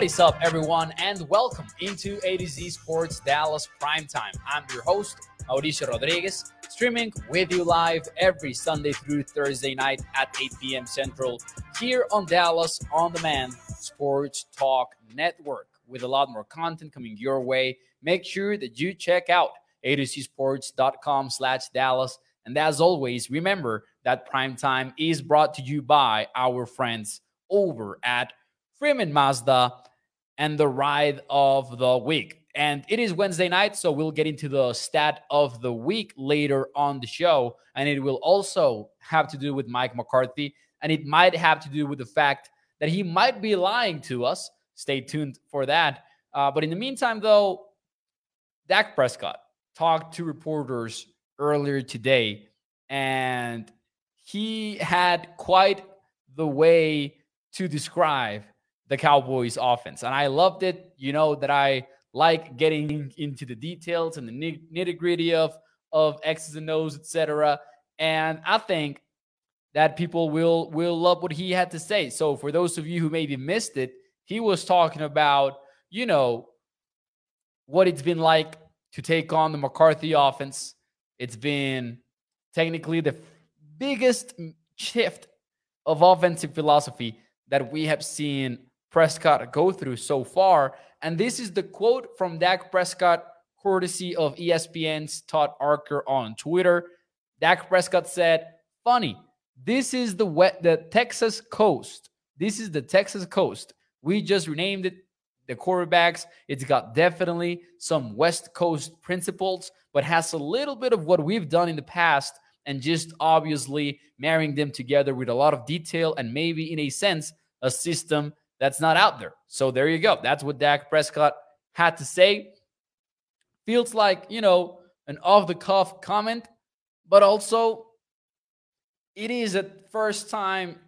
What is up, everyone, and welcome into A to Z Sports Dallas Primetime. I'm your host, Mauricio Rodriguez, streaming with you live every Sunday through Thursday night at 8 p.m. Central here on Dallas On Demand Sports Talk Network with a lot more content coming your way. Make sure that you check out a to Z sports.com slash Dallas. And as always, remember that Primetime is brought to you by our friends over at Freeman Mazda and the ride of the week. And it is Wednesday night, so we'll get into the stat of the week later on the show. And it will also have to do with Mike McCarthy. And it might have to do with the fact that he might be lying to us. Stay tuned for that. Uh, but in the meantime, though, Dak Prescott talked to reporters earlier today, and he had quite the way to describe the Cowboys offense. And I loved it. You know that I like getting into the details and the nitty gritty of, of X's and O's, etc. And I think that people will will love what he had to say. So for those of you who maybe missed it, he was talking about, you know, what it's been like to take on the McCarthy offense. It's been technically the biggest shift of offensive philosophy that we have seen Prescott go through so far. And this is the quote from Dak Prescott, courtesy of ESPN's Todd Archer on Twitter. Dak Prescott said, Funny, this is the wet the Texas coast. This is the Texas coast. We just renamed it the quarterbacks. It's got definitely some West Coast principles, but has a little bit of what we've done in the past and just obviously marrying them together with a lot of detail and maybe in a sense a system that's not out there. So there you go. That's what Dak Prescott had to say. Feels like, you know, an off the cuff comment, but also it is a first time,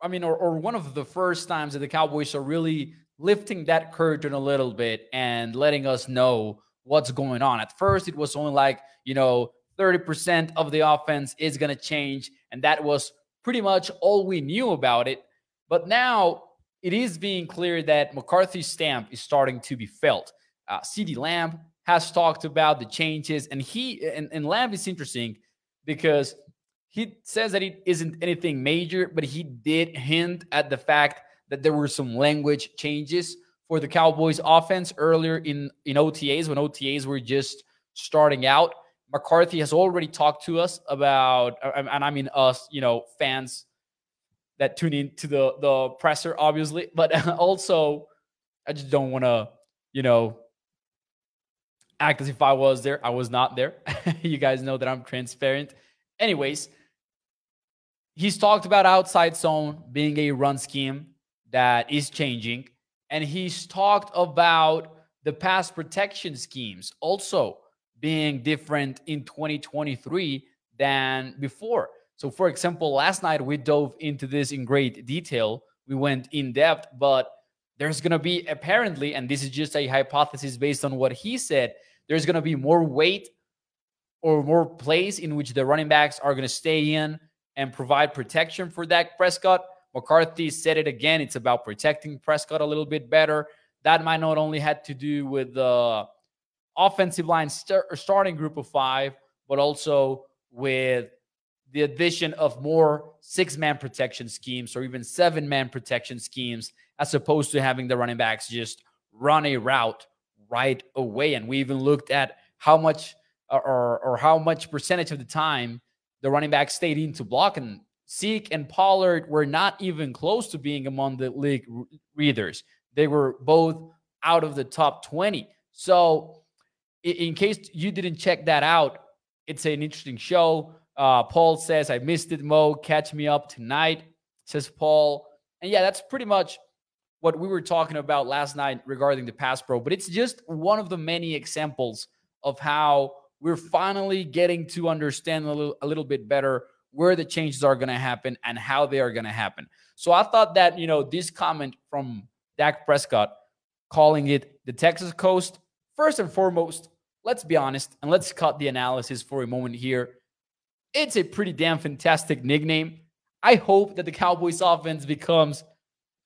I mean, or, or one of the first times that the Cowboys are really lifting that curtain a little bit and letting us know what's going on. At first, it was only like, you know, 30% of the offense is going to change. And that was pretty much all we knew about it. But now it is being clear that McCarthy's stamp is starting to be felt. Uh, CeeDee Lamb has talked about the changes, and he and, and Lamb is interesting because he says that it isn't anything major, but he did hint at the fact that there were some language changes for the Cowboys offense earlier in in OTAs when OTAs were just starting out. McCarthy has already talked to us about, and I mean us, you know, fans that tune in to the the presser, obviously, but also I just don't want to, you know, act as if I was there. I was not there. you guys know that I'm transparent. Anyways, he's talked about outside zone being a run scheme that is changing, and he's talked about the pass protection schemes also being different in 2023 than before. So, for example, last night we dove into this in great detail. We went in depth, but there's going to be apparently, and this is just a hypothesis based on what he said, there's going to be more weight or more plays in which the running backs are going to stay in and provide protection for Dak Prescott. McCarthy said it again. It's about protecting Prescott a little bit better. That might not only had to do with the offensive line st- starting group of five, but also with the addition of more six man protection schemes or even seven man protection schemes, as opposed to having the running backs just run a route right away. And we even looked at how much or, or how much percentage of the time the running back stayed in to block. And Zeke and Pollard were not even close to being among the league readers. They were both out of the top 20. So, in case you didn't check that out, it's an interesting show. Uh, Paul says, I missed it, Mo. Catch me up tonight, says Paul. And yeah, that's pretty much what we were talking about last night regarding the pass pro. But it's just one of the many examples of how we're finally getting to understand a little, a little bit better where the changes are going to happen and how they are going to happen. So I thought that, you know, this comment from Dak Prescott calling it the Texas coast, first and foremost, let's be honest and let's cut the analysis for a moment here. It's a pretty damn fantastic nickname. I hope that the Cowboys offense becomes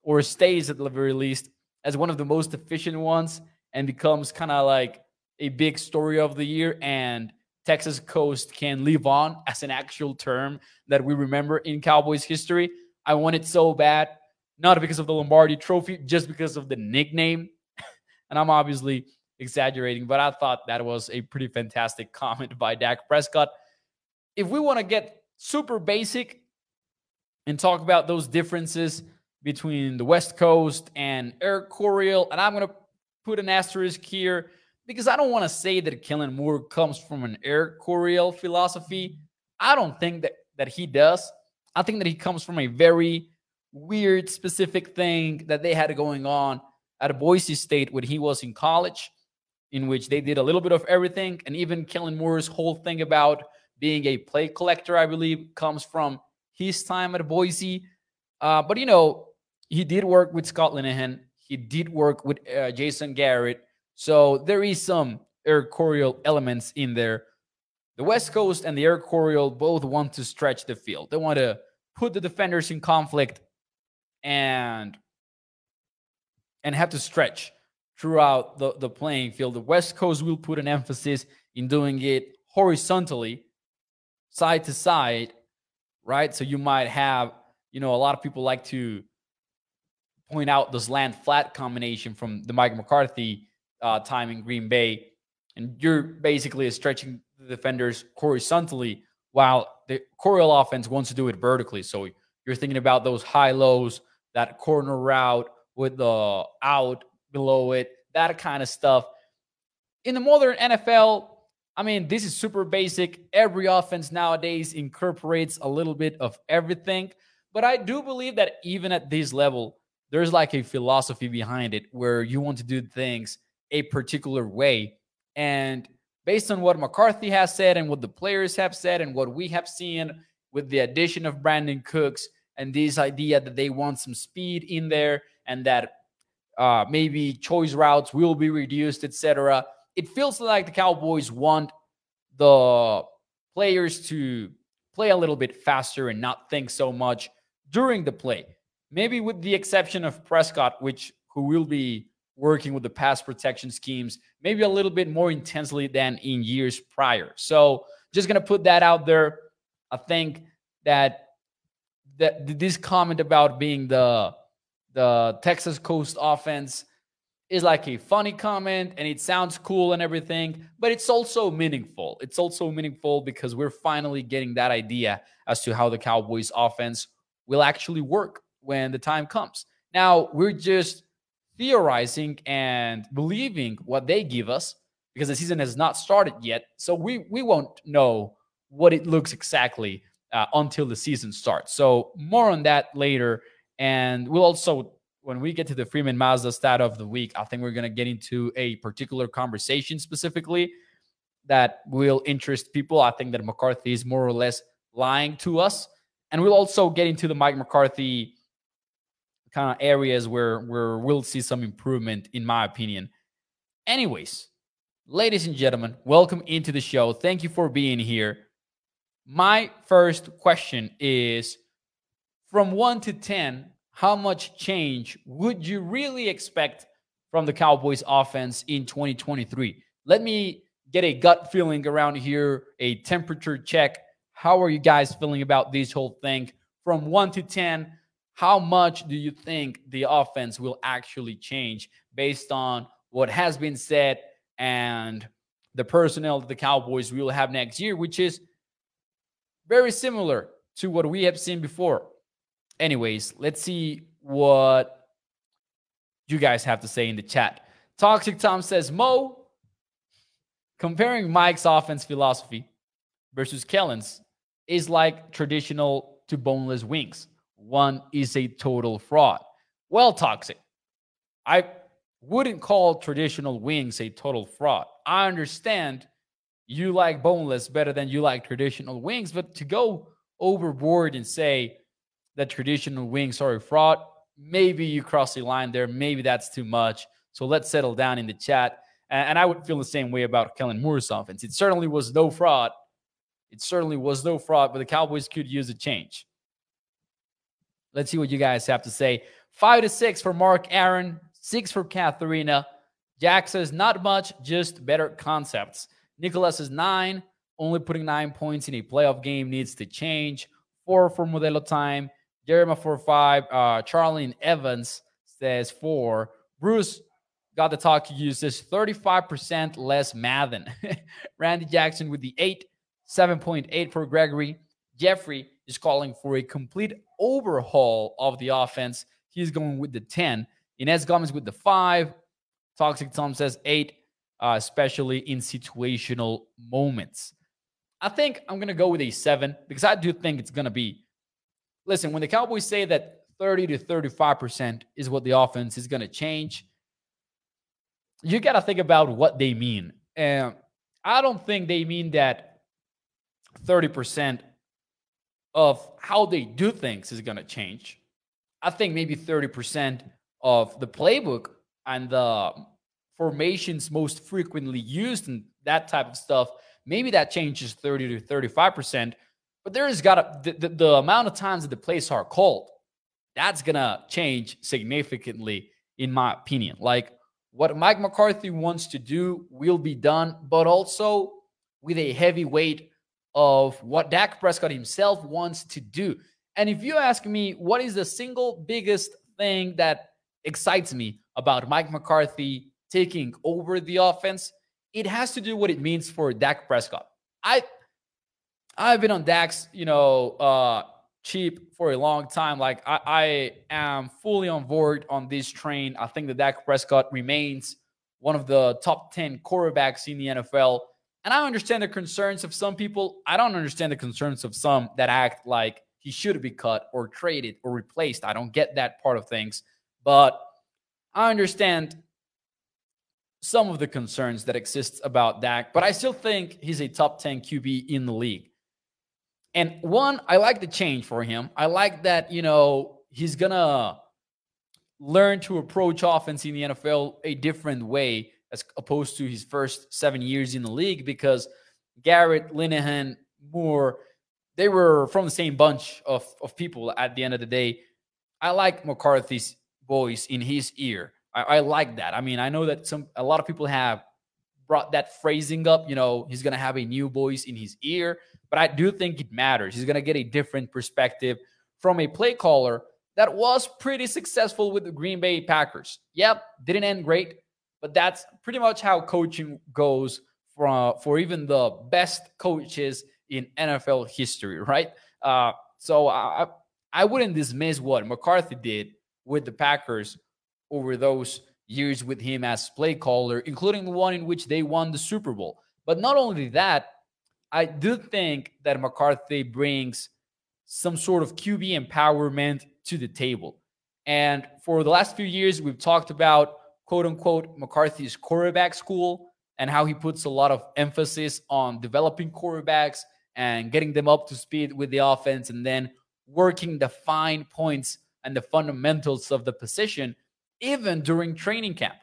or stays at the very least as one of the most efficient ones and becomes kind of like a big story of the year. And Texas Coast can live on as an actual term that we remember in Cowboys history. I want it so bad, not because of the Lombardi trophy, just because of the nickname. and I'm obviously exaggerating, but I thought that was a pretty fantastic comment by Dak Prescott. If we want to get super basic and talk about those differences between the West Coast and Air Coryell, and I'm going to put an asterisk here because I don't want to say that Kellen Moore comes from an Air Coryell philosophy. I don't think that, that he does. I think that he comes from a very weird, specific thing that they had going on at Boise State when he was in college, in which they did a little bit of everything. And even Kellen Moore's whole thing about being a play collector, I believe, comes from his time at Boise. Uh, but, you know, he did work with Scott Linehan. He did work with uh, Jason Garrett. So there is some Air Coryell elements in there. The West Coast and the Air Coryell both want to stretch the field. They want to put the defenders in conflict and and have to stretch throughout the, the playing field. The West Coast will put an emphasis in doing it horizontally, side to side, right? So you might have, you know, a lot of people like to point out the slant flat combination from the Mike McCarthy uh, time in Green Bay. And you're basically stretching the defenders horizontally while the Coryell offense wants to do it vertically. So you're thinking about those high lows, that corner route with the out below it, that kind of stuff. In the modern NFL, I mean, this is super basic. Every offense nowadays incorporates a little bit of everything. But I do believe that even at this level, there's like a philosophy behind it where you want to do things a particular way. And based on what McCarthy has said and what the players have said and what we have seen with the addition of Brandin Cooks and this idea that they want some speed in there and that uh, maybe choice routes will be reduced, etc. It feels like the Cowboys want the players to play a little bit faster and not think so much during the play. Maybe with the exception of Prescott, which who will be working with the pass protection schemes maybe a little bit more intensely than in years prior. So just gonna put that out there. I think that that this comment about being the the Texas Coast offense is like a funny comment and it sounds cool and everything, but it's also meaningful. It's also meaningful because we're finally getting that idea as to how the Cowboys offense will actually work when the time comes. Now, we're just theorizing and believing what they give us because the season has not started yet. So we we won't know what it looks exactly uh, until the season starts. So more on that later. And we'll also, when we get to the Freeman Mazda stat of the week, I think we're going to get into a particular conversation specifically that will interest people. I think that McCarthy is more or less lying to us. And we'll also get into the Mike McCarthy kind of areas where where we'll see some improvement in my opinion anyways ladies and gentlemen welcome into the show thank you for being here my first question is from 1 to 10 how much change would you really expect from the cowboys offense in 2023 let me get a gut feeling around here a temperature check. How are you guys feeling about this whole thing? From 1 to 10 how much do you think the offense will actually change based on what has been said and the personnel that the Cowboys will have next year, which is very similar to what we have seen before. Anyways, let's see what you guys have to say in the chat. Toxic Tom says, Mo, comparing Mike's offense philosophy versus Kellen's is like traditional to boneless wings one is a total fraud. Well, toxic. I wouldn't call traditional wings a total fraud. I understand you like boneless better than you like traditional wings, but to go overboard and say that traditional wing, sorry, fraud, maybe you cross the line there. Maybe that's too much. So let's settle down in the chat. And I would feel the same way about Kellen Moore's offense. It certainly was no fraud. It certainly was no fraud, but the Cowboys could use a change. Let's see what you guys have to say. Five to six for Mark Aaron Six for Katharina. Jack says, not much, just better concepts. Nicholas is nine. Only putting nine points in a playoff game needs to change. Four for Modelo time. Jeremy for five. Uh, Charlie and Evans says four. Bruce got the talk. He uses 35% less Madden. Randy Jackson with the eight. 7.8 for Gregory. Jeffrey is calling for a complete overhaul of the offense. He's going with the 10. Inez Gomez with the five. Toxic Tom says eight, uh, especially in situational moments. I think I'm going to go with a seven because I do think it's going to be. Listen, when the Cowboys say that 30 to 35% is what the offense is going to change, you got to think about what they mean. And I don't think they mean that 30% of how they do things is going to change. I think maybe 30% of the playbook and the formations most frequently used and that type of stuff, maybe that changes 30 to 35%. But there's got to, the, the, the amount of times that the plays are called, that's going to change significantly, in my opinion. Like what Mike McCarthy wants to do will be done, but also with a heavy weight of what Dak Prescott himself wants to do. And if you ask me, what is the single biggest thing that excites me about Mike McCarthy taking over the offense, it has to do what it means for Dak Prescott. I I've been on Dak's, you know, uh cheap for a long time. Like I, I am fully on board on this train. I think that Dak Prescott remains one of the top 10 quarterbacks in the NFL. And I understand the concerns of some people. I don't understand the concerns of some that act like he should be cut or traded or replaced. I don't get that part of things. But I understand some of the concerns that exists about Dak, but I still think he's a top 10 QB in the league. And one, I like the change for him. I like that, you know, he's going to learn to approach offense in the NFL a different way as opposed to his first seven years in the league because Garrett, Linehan, Moore, they were from the same bunch of, of people at the end of the day. I like McCarthy's voice in his ear. I, I like that. I mean, I know that some a lot of people have brought that phrasing up. You know, he's gonna have a new voice in his ear, but I do think it matters. He's gonna get a different perspective from a play caller that was pretty successful with the Green Bay Packers. Yep, didn't end great, but that's pretty much how coaching goes for for even the best coaches in NFL history, right? Uh, so I I wouldn't dismiss what McCarthy did with the Packers over those years with him as play caller, including the one in which they won the Super Bowl. But not only that, I do think that McCarthy brings some sort of QB empowerment to the table. And for the last few years, we've talked about quote unquote McCarthy's quarterback school and how he puts a lot of emphasis on developing quarterbacks and getting them up to speed with the offense and then working the fine points and the fundamentals of the position even during training camp.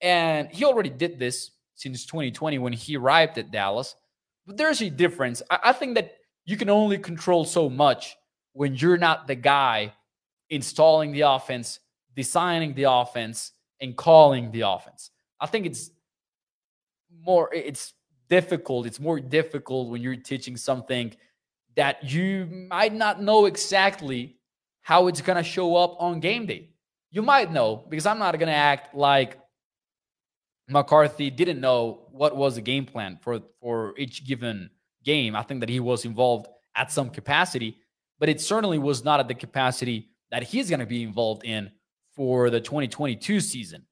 And he already did this since 2020 when he arrived at Dallas. But there's a difference. I, I think that you can only control so much when you're not the guy installing the offense, designing the offense, and calling the offense. I think it's more, it's difficult. It's more difficult when you're teaching something that you might not know exactly how it's going to show up on game day. You might know because I'm not going to act like McCarthy didn't know what was the game plan for for each given game. I think that he was involved at some capacity, but it certainly was not at the capacity that he's going to be involved in for the 2022 season.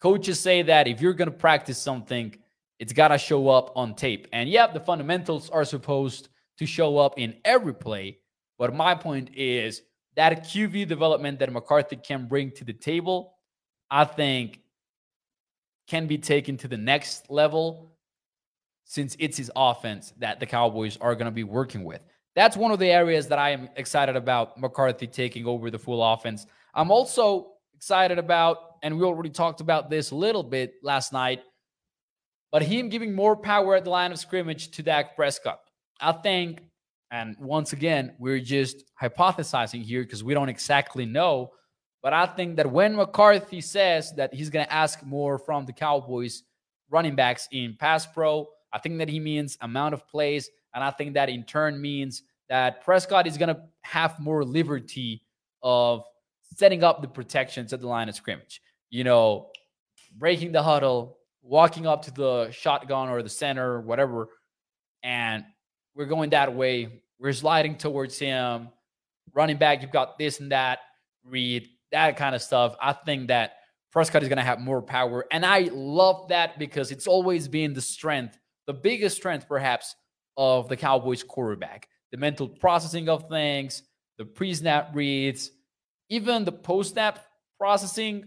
Coaches say that if you're going to practice something, it's got to show up on tape. And yeah, the fundamentals are supposed to show up in every play. But my point is that QB development that McCarthy can bring to the table, I think can be taken to the next level since it's his offense that the Cowboys are going to be working with. That's one of the areas that I am excited about McCarthy taking over the full offense. I'm also excited about, and we already talked about this a little bit last night, but him giving more power at the line of scrimmage to Dak Prescott. I think and once again, we're just hypothesizing here because we don't exactly know. But I think that when McCarthy says that he's going to ask more from the Cowboys running backs in pass pro, I think that he means amount of plays. And I think that in turn means that Prescott is going to have more liberty of setting up the protections at the line of scrimmage. You know, breaking the huddle, walking up to the shotgun or the center, or whatever, and we're going that way. We're sliding towards him. Running back, you've got this and that, read, that kind of stuff. I think that Prescott is going to have more power. And I love that because it's always been the strength, the biggest strength perhaps of the Cowboys quarterback. The mental processing of things, the pre snap reads, even the post snap processing,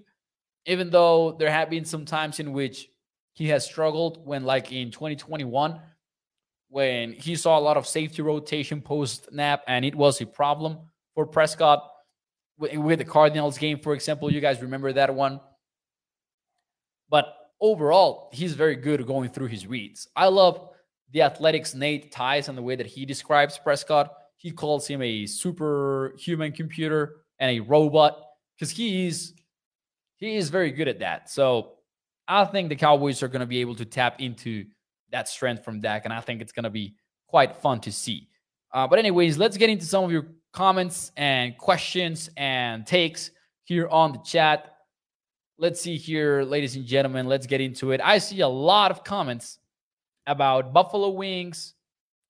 even though there have been some times in which he has struggled when, like in 2021, when he saw a lot of safety rotation post snap and it was a problem for Prescott with the Cardinals game, for example. You guys remember that one? But overall, he's very good going through his reads. I love the Athletic's Nate Tice and the way that he describes Prescott. He calls him a superhuman computer and a robot because he is he is very good at that. So I think the Cowboys are going to be able to tap into that strength from Dak, and I think it's going to be quite fun to see. Uh, but anyways, let's get into some of your comments and questions and takes here on the chat. Let's see here, ladies and gentlemen. Let's get into it. I see a lot of comments about buffalo wings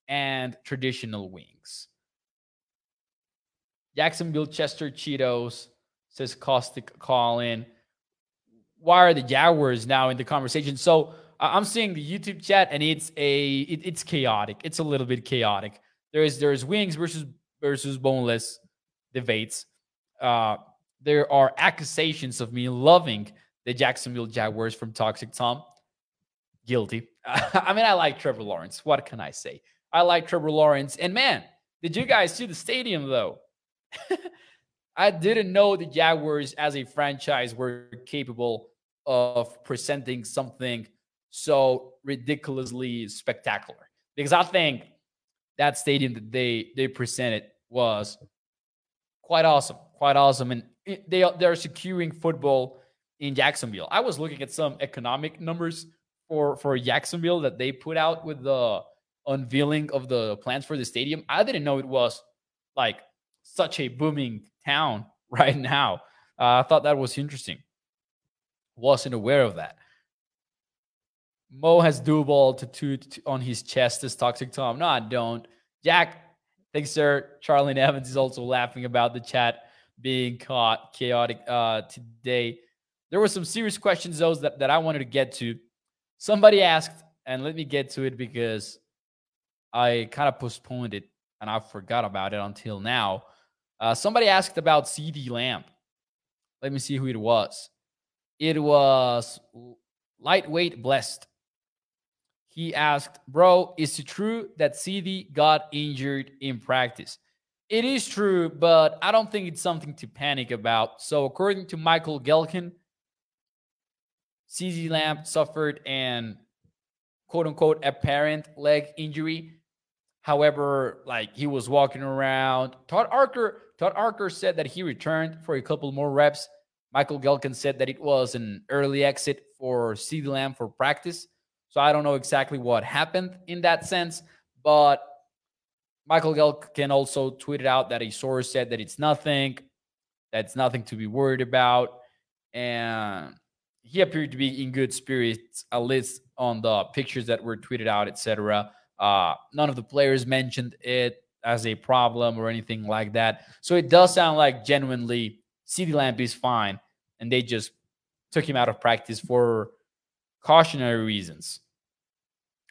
and traditional wings. Jacksonville Chester Cheetos says caustic Colin. Why are the Jaguars now in the conversation? So I'm seeing the YouTube chat and it's a it, it's chaotic. It's a little bit chaotic. There's there's wings versus versus boneless debates. Uh, there are accusations of me loving the Jacksonville Jaguars from Toxic Tom. Guilty. I mean, I like Trevor Lawrence. What can I say? I like Trevor Lawrence. And man, did you guys see the stadium though? I didn't know the Jaguars as a franchise were capable of presenting something so ridiculously spectacular. Because I think that stadium that they they presented was quite awesome, quite awesome, and they they're securing football in Jacksonville. I was looking at some economic numbers for for Jacksonville that they put out with the unveiling of the plans for the stadium. I didn't know it was like such a booming town right now. Uh, I thought that was interesting. Wasn't aware of that. Mo has Duval tattooed on his chest as Toxic Tom. No, I don't. Jack, thanks, sir. Charlie Evans is also laughing about the chat being caught chaotic uh, today. There were some serious questions, those that, that I wanted to get to. Somebody asked, and let me get to it because I kind of postponed it and I forgot about it until now. Uh, somebody asked about CeeDee Lamb. Let me see who it was. It was lightweight blessed. He asked, Bro, is it true that CeeDee got injured in practice? It is true, but I don't think it's something to panic about. So, according to Michael Gehlken, CeeDee Lamb suffered an quote unquote apparent leg injury. However, like he was walking around. Todd Archer, Todd Archer said that he returned for a couple more reps. Michael Gehlken said that it was an early exit for CeeDee Lamb for practice. So I don't know exactly what happened in that sense, but Michael Gehlken also tweeted out that a source said that it's nothing, that's nothing to be worried about, and he appeared to be in good spirits, at least on the pictures that were tweeted out, etc. Uh, none of the players mentioned it as a problem or anything like that. So it does sound like genuinely CeeDee Lamb is fine, and they just took him out of practice for cautionary reasons.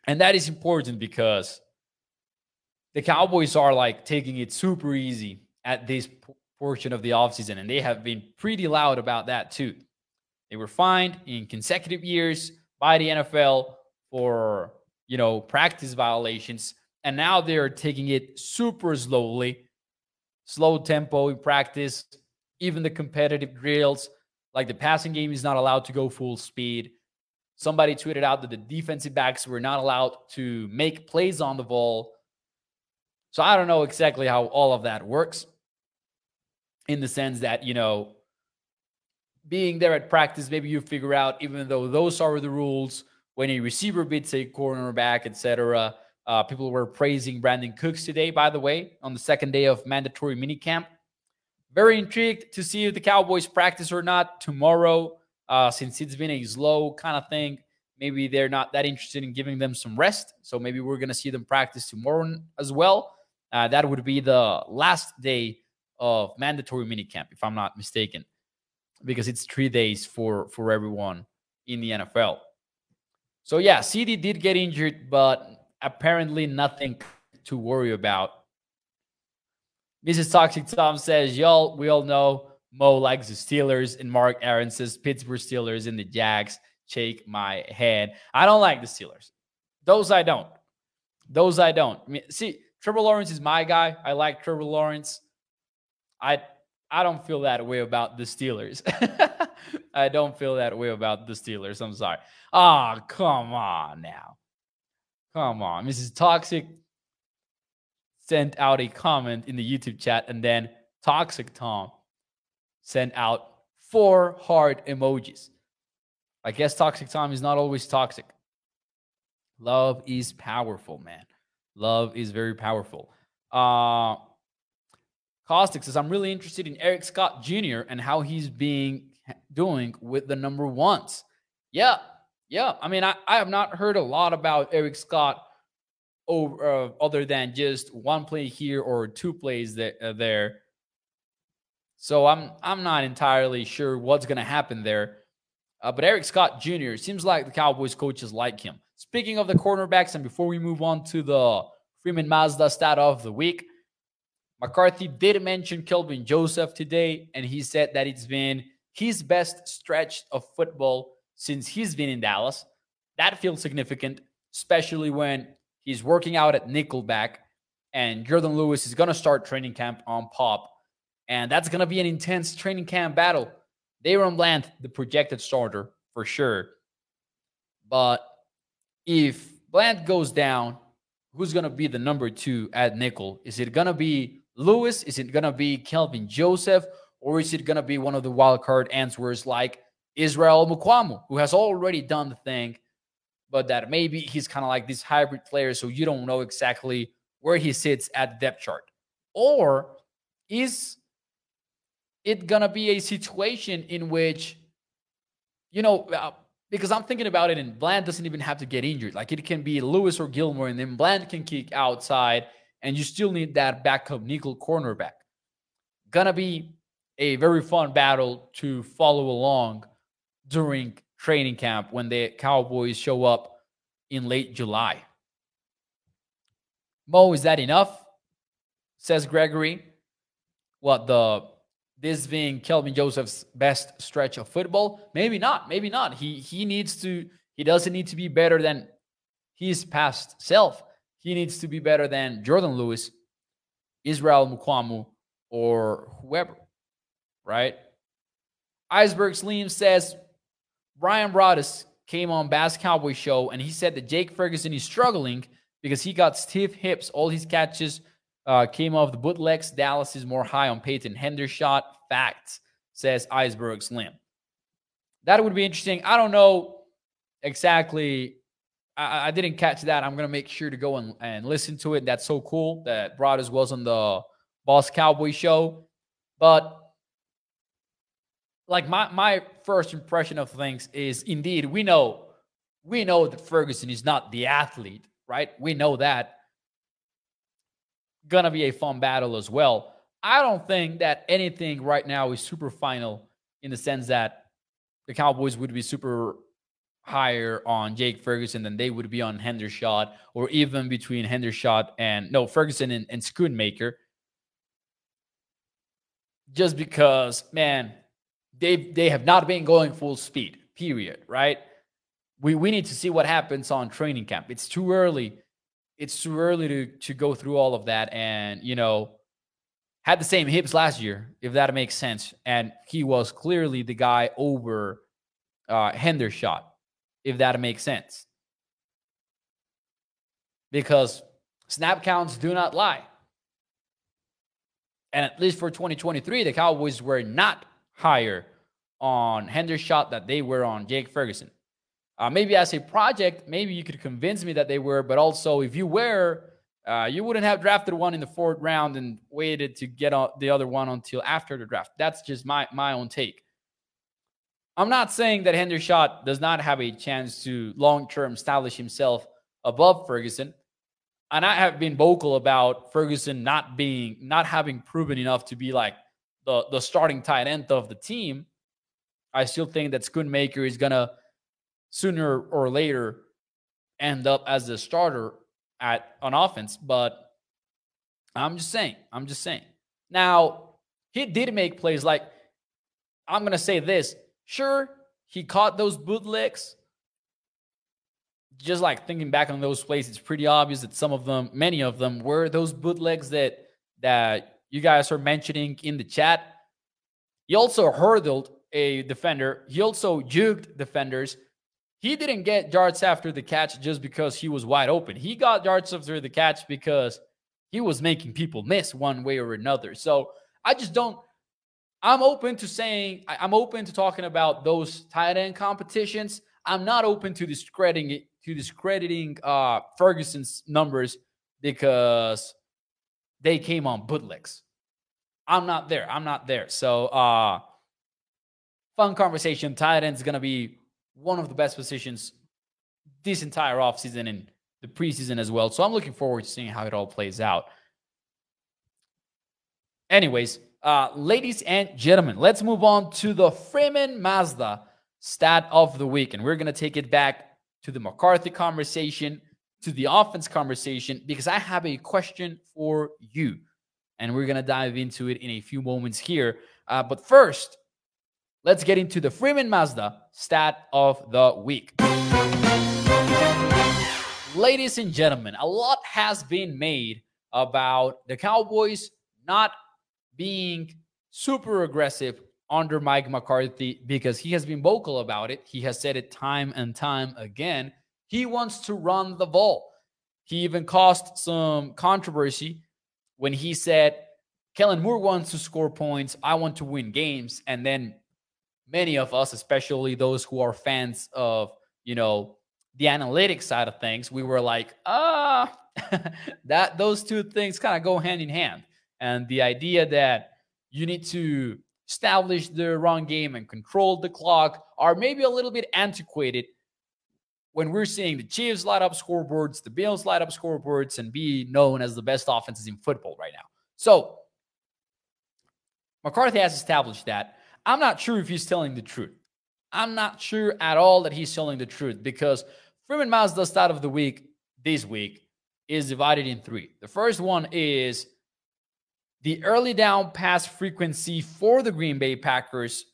And that is important because the Cowboys are like taking it super easy at this p- portion of the offseason, and they have been pretty loud about that too. They were fined in consecutive years by the NFL for, you know, practice violations, and now they're taking it super slowly, slow tempo in practice, even the competitive drills, like the passing game is not allowed to go full speed. Somebody tweeted out that the defensive backs were not allowed to make plays on the ball. So I don't know exactly how all of that works in the sense that, you know, being there at practice, maybe you figure out, even though those are the rules, when a receiver beats a cornerback, etc. Uh, people were praising Brandin Cooks today, by the way, on the second day of mandatory minicamp. Very intrigued to see if the Cowboys practice or not tomorrow, uh, since it's been a slow kind of thing. Maybe they're not that interested in giving them some rest. So maybe we're going to see them practice tomorrow as well. Uh, that would be the last day of mandatory minicamp, if I'm not mistaken, because it's three days for for everyone in the NFL. So yeah, CeeDee did get injured, but apparently nothing to worry about. Mrs. Toxic Tom says, "Y'all, we all know Mo likes the Steelers, and Mark Aaron says Pittsburgh Steelers and the Jags." shake my head. I don't like the Steelers. Those I don't. Those I don't. I mean, see, Trevor Lawrence is my guy. I like Trevor Lawrence. I I don't feel that way about the Steelers. I don't feel that way about the Steelers. I'm sorry. Oh, come on now. Come on. Mrs. Toxic sent out a comment in the YouTube chat, and then Toxic Tom sent out four heart emojis. I guess toxic Tom is not always toxic. Love is powerful, man. Love is very powerful. Uh Caustic says, I'm really interested in Eric Scott Jr. and how he's being doing with the number ones. Yeah, yeah. I mean, I, I have not heard a lot about Eric Scott over uh, other than just one play here or two plays that, uh, there. So I'm I'm not entirely sure what's going to happen there. Uh, but Eric Scott Jr. seems like the Cowboys coaches like him. Speaking of the cornerbacks, and before we move on to the Freeman Mazda stat of the week, McCarthy did mention Kelvin Joseph today, and he said that it's been his best stretch of football since he's been in Dallas. That feels significant, especially when he's working out at Nickelback, and Jordan Lewis is going to start training camp on PUP. And that's going to be an intense training camp battle DaRon Bland, the projected starter for sure. But if Bland goes down, who's going to be the number two at nickel? Is it going to be Lewis? Is it going to be Kelvin Joseph? Or is it going to be one of the wild card answers like Israel Mukuamu, who has already done the thing, but that maybe he's kind of like this hybrid player, so you don't know exactly where he sits at the depth chart? Or is it gonna be a situation in which, you know, uh, because I'm thinking about it, and Bland doesn't even have to get injured. Like it can be Lewis or Gilmore, and then Bland can kick outside, and you still need that backup nickel cornerback. Gonna be a very fun battle to follow along during training camp when the Cowboys show up in late July. Mo, is that enough? Says Gregory. What the this being Kelvin Joseph's best stretch of football? Maybe not. Maybe not. He he needs to. He doesn't need to be better than his past self. He needs to be better than Jordan Lewis, Israel Mukuamu, or whoever. Right? Iceberg Slim says Bryan Broaddus came on Bass Cowboy Show and he said that Jake Ferguson is struggling because he got stiff hips. All his catches uh, came off the bootlegs. Dallas is more high on Peyton Hendershot. Facts, says Iceberg Slim. That would be interesting. I don't know exactly. I, I didn't catch that. I'm going to make sure to go and, and listen to it. That's so cool that Broaddus was on the Boss Cowboy show. But like my, my first impression of things is indeed we know we know that Ferguson is not the athlete, right? We know that gonna be a fun battle as well. I don't think that anything right now is super final in the sense that the Cowboys would be super higher on Jake Ferguson than they would be on Hendershot, or even between Hendershot and no Ferguson and, and Schoonmaker. Just because, man, they they have not been going full speed. Period. Right? We we need to see what happens on training camp. It's too early it's too early to to go through all of that and you know had the same hips last year if that makes sense. And he was clearly the guy over uh Hendershot if that makes sense. Because snap counts do not lie. And at least for 2023 the Cowboys were not higher on Hendershot that they were on Jake Ferguson. Uh, maybe as a project, maybe you could convince me that they were, but also if you were, uh, you wouldn't have drafted one in the fourth round and waited to get the other one until after the draft. That's just my my own take. I'm not saying that Hendershot does not have a chance to long term establish himself above Ferguson. And I have been vocal about Ferguson not being, not having proven enough to be like the, the starting tight end of the team. I still think that Schoonmaker is to sooner or later end up as the starter at on offense. But I'm just saying, I'm just saying. Now, he did make plays like I'm gonna say this. Sure, he caught those bootlegs. Just like thinking back on those plays, it's pretty obvious that some of them, many of them, were those bootlegs that that you guys are mentioning in the chat. He also hurdled a defender. He also juked defenders. He didn't get yards after the catch just because he was wide open. He got yards after the catch because he was making people miss one way or another. So I just don't. I'm open to saying I'm open to talking about those tight end competitions. I'm not open to discrediting it, to discrediting uh, Ferguson's numbers because they came on bootlegs. I'm not there. I'm not there. So uh fun conversation. Tight end is gonna be one of the best positions this entire offseason and the preseason as well. So I'm looking forward to seeing how it all plays out. Anyways, uh, ladies and gentlemen, let's move on to the Freeman Mazda stat of the week. And we're going to take it back to the McCarthy conversation, to the offense conversation, because I have a question for you. And we're going to dive into it in a few moments here. Uh, but first, let's get into the Freeman Mazda stat of the week. Ladies and gentlemen, a lot has been made about the Cowboys not being super aggressive under Mike McCarthy because he has been vocal about it. He has said it time and time again. He wants to run the ball. He even caused some controversy when he said, Kellen Moore wants to score points. I want to win games. And then many of us, especially those who are fans of, you know, the analytics side of things, we were like, ah, that those two things kind of go hand in hand and the idea that you need to establish the run game and control the clock are maybe a little bit antiquated when we're seeing the Chiefs light up scoreboards, the Bills light up scoreboards, and be known as the best offenses in football right now. So McCarthy has established that. I'm not sure if he's telling the truth. I'm not sure at all that he's telling the truth because Freeman Mazda's start of the week this week is divided in three. The first one is the early down pass frequency for the Green Bay Packers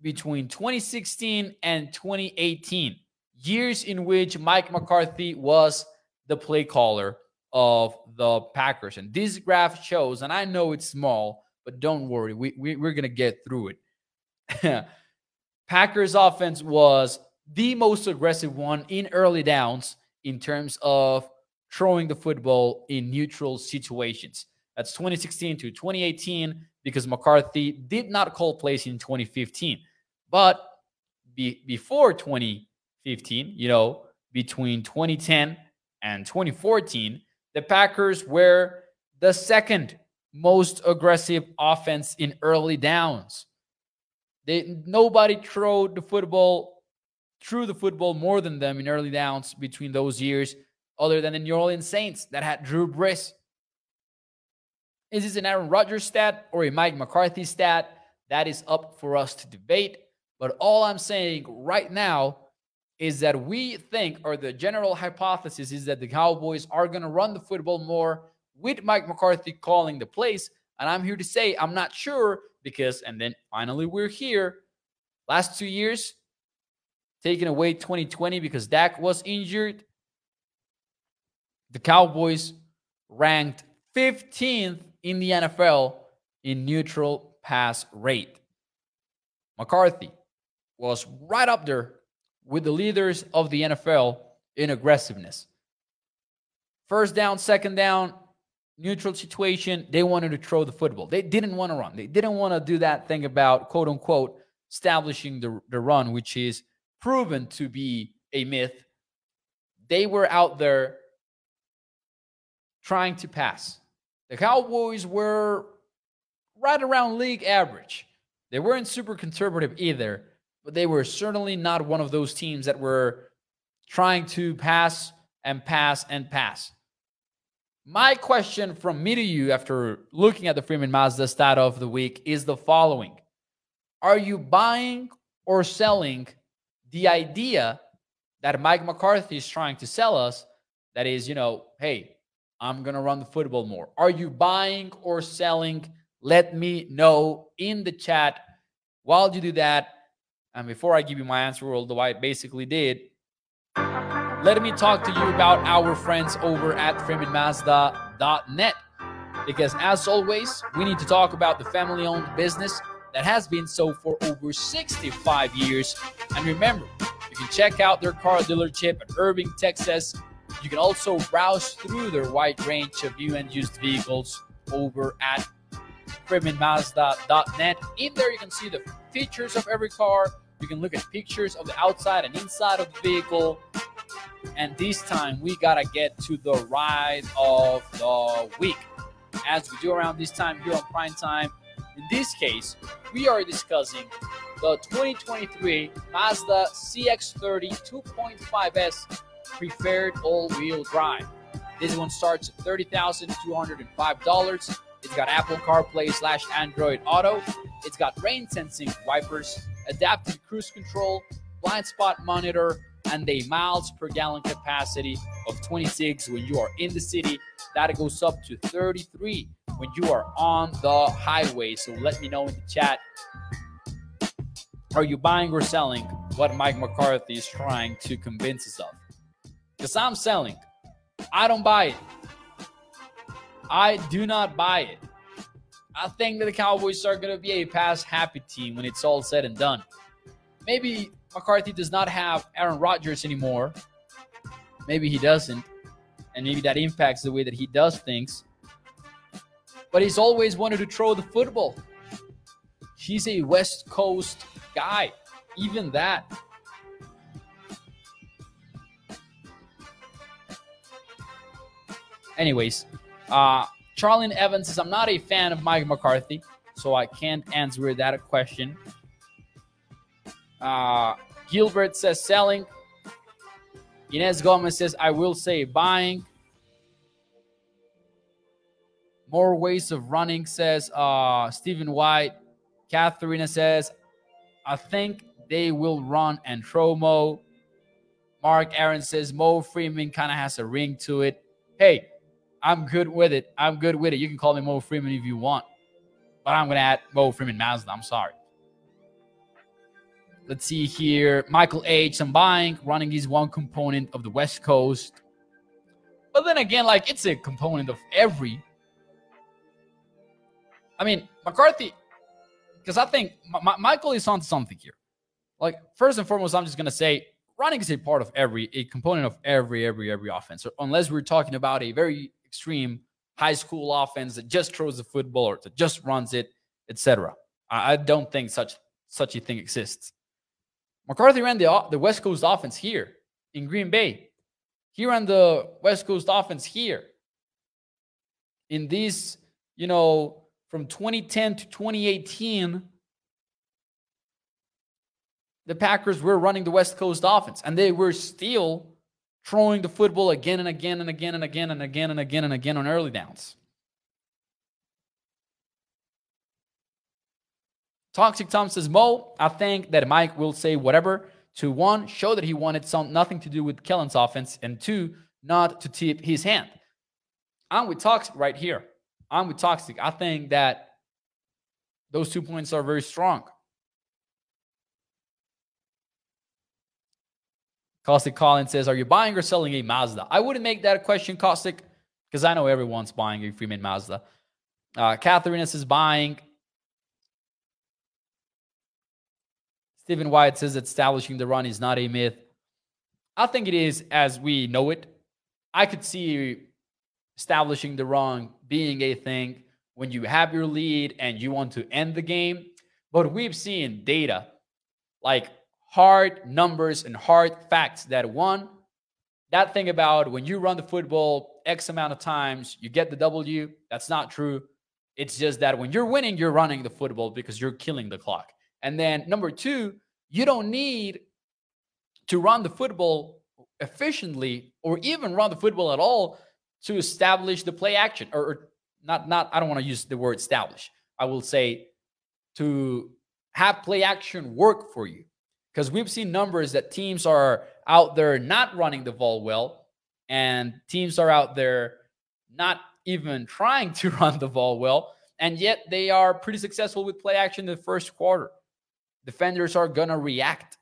between 2016 and 2018, years in which Mike McCarthy was the play caller of the Packers. And this graph shows, and I know it's small, but don't worry, we, we, we're going to get through it. Packers offense was the most aggressive one in early downs in terms of throwing the football in neutral situations. That's 2016 to 2018 because McCarthy did not call plays in 2015. But be, before 2015, you know, between 2010 and 2014, the Packers were the second most aggressive offense in early downs. They nobody threw the football, threw the football more than them in early downs between those years, other than the New Orleans Saints that had Drew Brees is this an Aaron Rodgers stat or a Mike McCarthy stat? That is up for us to debate. But all I'm saying right now is that we think, or the general hypothesis is that the Cowboys are going to run the football more with Mike McCarthy calling the plays. And I'm here to say I'm not sure because, and then finally we're here. Last two years, taking away 2020 because Dak was injured. The Cowboys ranked 15th in the NFL in neutral pass rate. McCarthy was right up there with the leaders of the NFL in aggressiveness. First down, second down, neutral situation, they wanted to throw the football. They didn't want to run. They didn't want to do that thing about quote unquote establishing the, the run, which is proven to be a myth. They were out there trying to pass. The Cowboys were right around league average. They weren't super conservative either, but they were certainly not one of those teams that were trying to pass and pass and pass. My question from me to you after looking at the Freeman Mazda stat of the week is the following Are you buying or selling the idea that Mike McCarthy is trying to sell us? That is, you know, hey, I'm going to run the football more. Are you buying or selling? Let me know in the chat. While you do that, and before I give you my answer, although I basically did, let me talk to you about our friends over at FreemanMazda.net. Because as always, we need to talk about the family owned business that has been so for over 65 years. And remember, you can check out their car dealership at Irving, Texas. You can also browse through their wide range of new and used vehicles over at FreemanMazda.net. In there, you can see the features of every car. You can look at pictures of the outside and inside of the vehicle. And this time we gotta get to the ride of the week. As we do around this time here on Prime Time. In this case, we are discussing the 2023 Mazda CX30 2.5S preferred all-wheel drive. This one starts at $30,205. It's got Apple CarPlay slash Android Auto. It's got rain sensing wipers, adaptive cruise control, blind spot monitor, and a miles per gallon capacity of 26 when you are in the city. That goes up to 33 when you are on the highway. So let me know in the chat. Are you buying or selling what Mike McCarthy is trying to convince us of? Because I'm selling. I don't buy it. I do not buy it. I think that the Cowboys are going to be a pass happy team when it's all said and done. Maybe McCarthy does not have Aaron Rodgers anymore. Maybe he doesn't. And maybe that impacts the way that he does things. But he's always wanted to throw the football. He's a West Coast guy. Even that. Anyways, uh, Charlene Evans says, I'm not a fan of Mike McCarthy, so I can't answer that question. Uh, Gilbert says selling. Inez Gomez says, I will say buying. More ways of running, says uh, Stephen White. Katharina says, I think they will run and throw Mo. Mark Aaron says, Mo Freeman kind of has a ring to it. Hey, I'm good with it. I'm good with it. You can call me Mo Freeman if you want. But I'm going to add Mo Freeman Mazda. I'm sorry. Let's see here. Michael H. I'm buying. Running is one component of the West Coast. But then again, like it's a component of every. I mean, McCarthy, because I think M- Michael is on something here. Like, first and foremost, I'm just going to say running is a part of every, a component of every, every, every offense. So unless we're talking about a very extreme high school offense that just throws the football or that just runs it, etc. I, I don't think such such a thing exists. McCarthy ran the, the West Coast offense here in Green Bay. He ran the West Coast offense here. In these, you know, from 2010 to 2018, the Packers were running the West Coast offense and they were still throwing the football again and again and again and again and again and again and again on early downs. Toxic Tom says, Mo, I think that Mike will say whatever to one, show that he wanted some nothing to do with Kellen's offense, and two, not to tip his hand. I'm with Toxic right here. I'm with Toxic. I think that those two points are very strong. Caustic Collins says, Are you buying or selling a Mazda? I wouldn't make that a question, Caustic, because I know everyone's buying a Freeman Mazda. Uh, says, Buying. Stephen White says establishing the run is not a myth. I think it is as we know it. I could see establishing the run being a thing when you have your lead and you want to end the game. But we've seen data like hard numbers and hard facts that one, that thing about when you run the football X amount of times, you get the W, that's not true. It's just that when you're winning, you're running the football because you're killing the clock. And then number two, you don't need to run the football efficiently or even run the football at all to establish the play action or, not not I don't want to use the word establish. I will say to have play action work for you because we've seen numbers that teams are out there not running the ball well and teams are out there not even trying to run the ball well and yet they are pretty successful with play action in the first quarter. Defenders are going to react.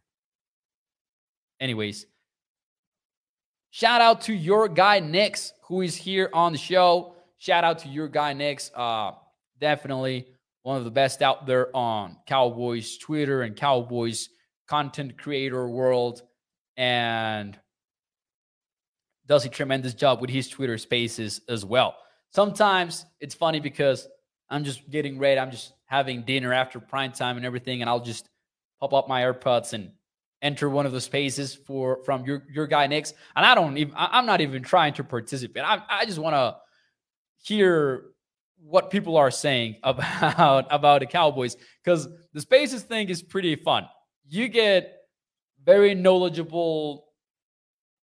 Anyways, shout out to your guy Nix who is here on the show. Shout out to your guy Nix. Uh, definitely one of the best out there on Cowboys Twitter and Cowboys content creator world, and does a tremendous job with his Twitter Spaces as well. Sometimes it's funny because I'm just getting ready. I'm just having dinner after prime time and everything, and I'll just pop up my AirPods and enter one of the spaces for from your your guy Nix. And I don't even I'm not even trying to participate. I I just want to hear what people are saying about about the Cowboys because the spaces thing is pretty fun. You get very knowledgeable,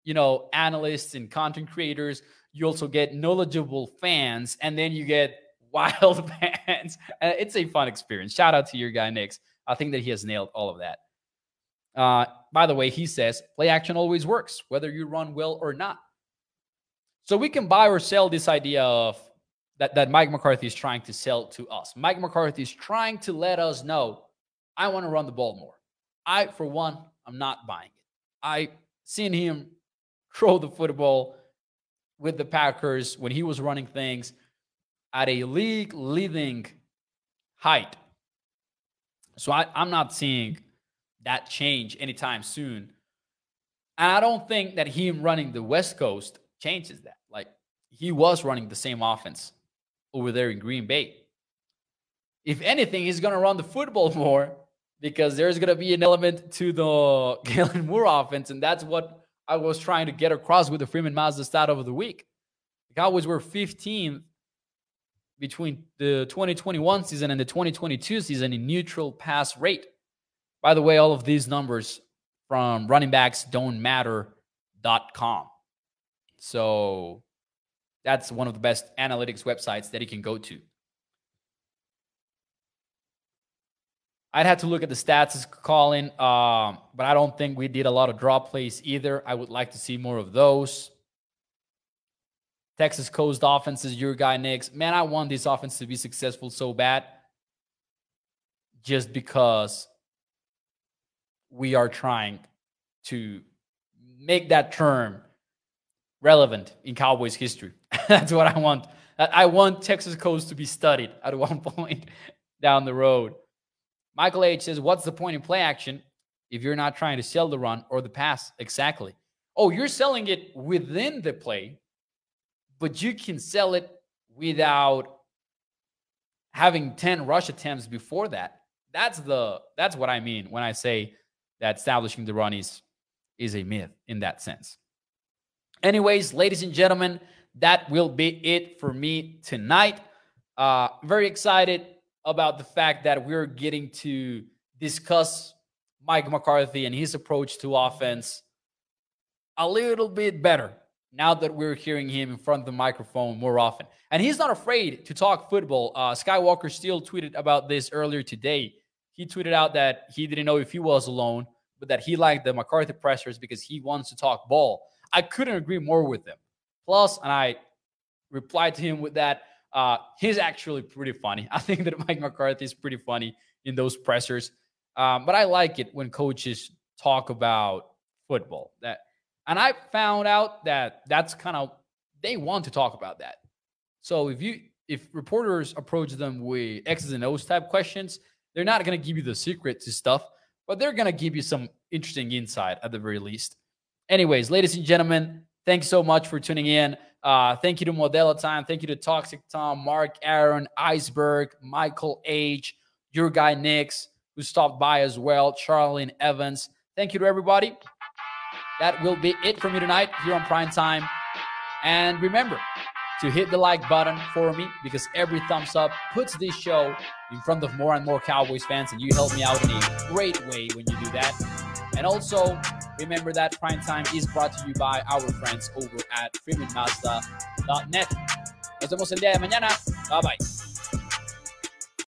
you know, analysts and content creators. You also get knowledgeable fans, and then you get wild fans. Uh, it's a fun experience. Shout out to your guy Nix. I think that he has nailed all of that. Uh, by the way, he says play action always works, whether you run well or not. So we can buy or sell this idea of that, that Mike McCarthy is trying to sell to us. Mike McCarthy is trying to let us know I want to run the ball more. I, for one, I'm not buying it. I seen him throw the football with the Packers when he was running things at a league leading height. So I, I'm not seeing that change anytime soon. And I don't think that him running the West Coast changes that. Like he was running the same offense over there in Green Bay. If anything, he's going to run the football more because there's going to be an element to the Kellen Moore offense. And that's what I was trying to get across with the Freeman Mazda start of the week. The Cowboys were 15th between the 2021 season and the 2022 season in neutral pass rate. By the way, all of these numbers from runningbacksdon'tmatter.com. So that's one of the best analytics websites that you can go to. I'd have to look at the stats calling, um, but I don't think we did a lot of draw plays either. I would like to see more of those. Texas Coast offense is your guy, Nix. Man, I want this offense to be successful so bad just because we are trying to make that term relevant in Cowboys history. That's what I want. I want Texas Coast to be studied at one point down the road. Michael H says, What's the point in play action if you're not trying to sell the run or the pass? Exactly. Oh, you're selling it within the play, but you can sell it without having 10 rush attempts before that. That's the that's what I mean when I say that establishing the run is is a myth in that sense. Anyways, ladies and gentlemen, that will be it for me tonight. Uh, very excited about the fact that we're getting to discuss Mike McCarthy and his approach to offense a little bit better now that we're hearing him in front of the microphone more often. And he's not afraid to talk football. Uh, Skywalker Steele tweeted about this earlier today. He tweeted out that he didn't know if he was alone, but that he liked the McCarthy pressers because he wants to talk ball. I couldn't agree more with him. Plus, and I replied to him with that, uh, he's actually pretty funny. I think that Mike McCarthy is pretty funny in those pressers. Um, but I like it when coaches talk about football. That, and I found out that that's kind of they want to talk about that. So if you if reporters approach them with X's and O's type questions, they're not going to give you the secret to stuff, but they're going to give you some interesting insight at the very least. Anyways, ladies and gentlemen, thanks so much for tuning in. Uh, thank you to Modelo Time. Thank you to Toxic Tom, Mark Aaron, Iceberg, Michael H, your guy Nix, who stopped by as well, Charlene Evans. Thank you to everybody. That will be it for me tonight here on Prime Time. And remember to hit the like button for me because every thumbs up puts this show in front of more and more Cowboys fans, and you help me out in a great way when you do that. And also, remember that Prime Time is brought to you by our friends over at freemanmazda.net. Nos vemos el día de mañana. Bye bye.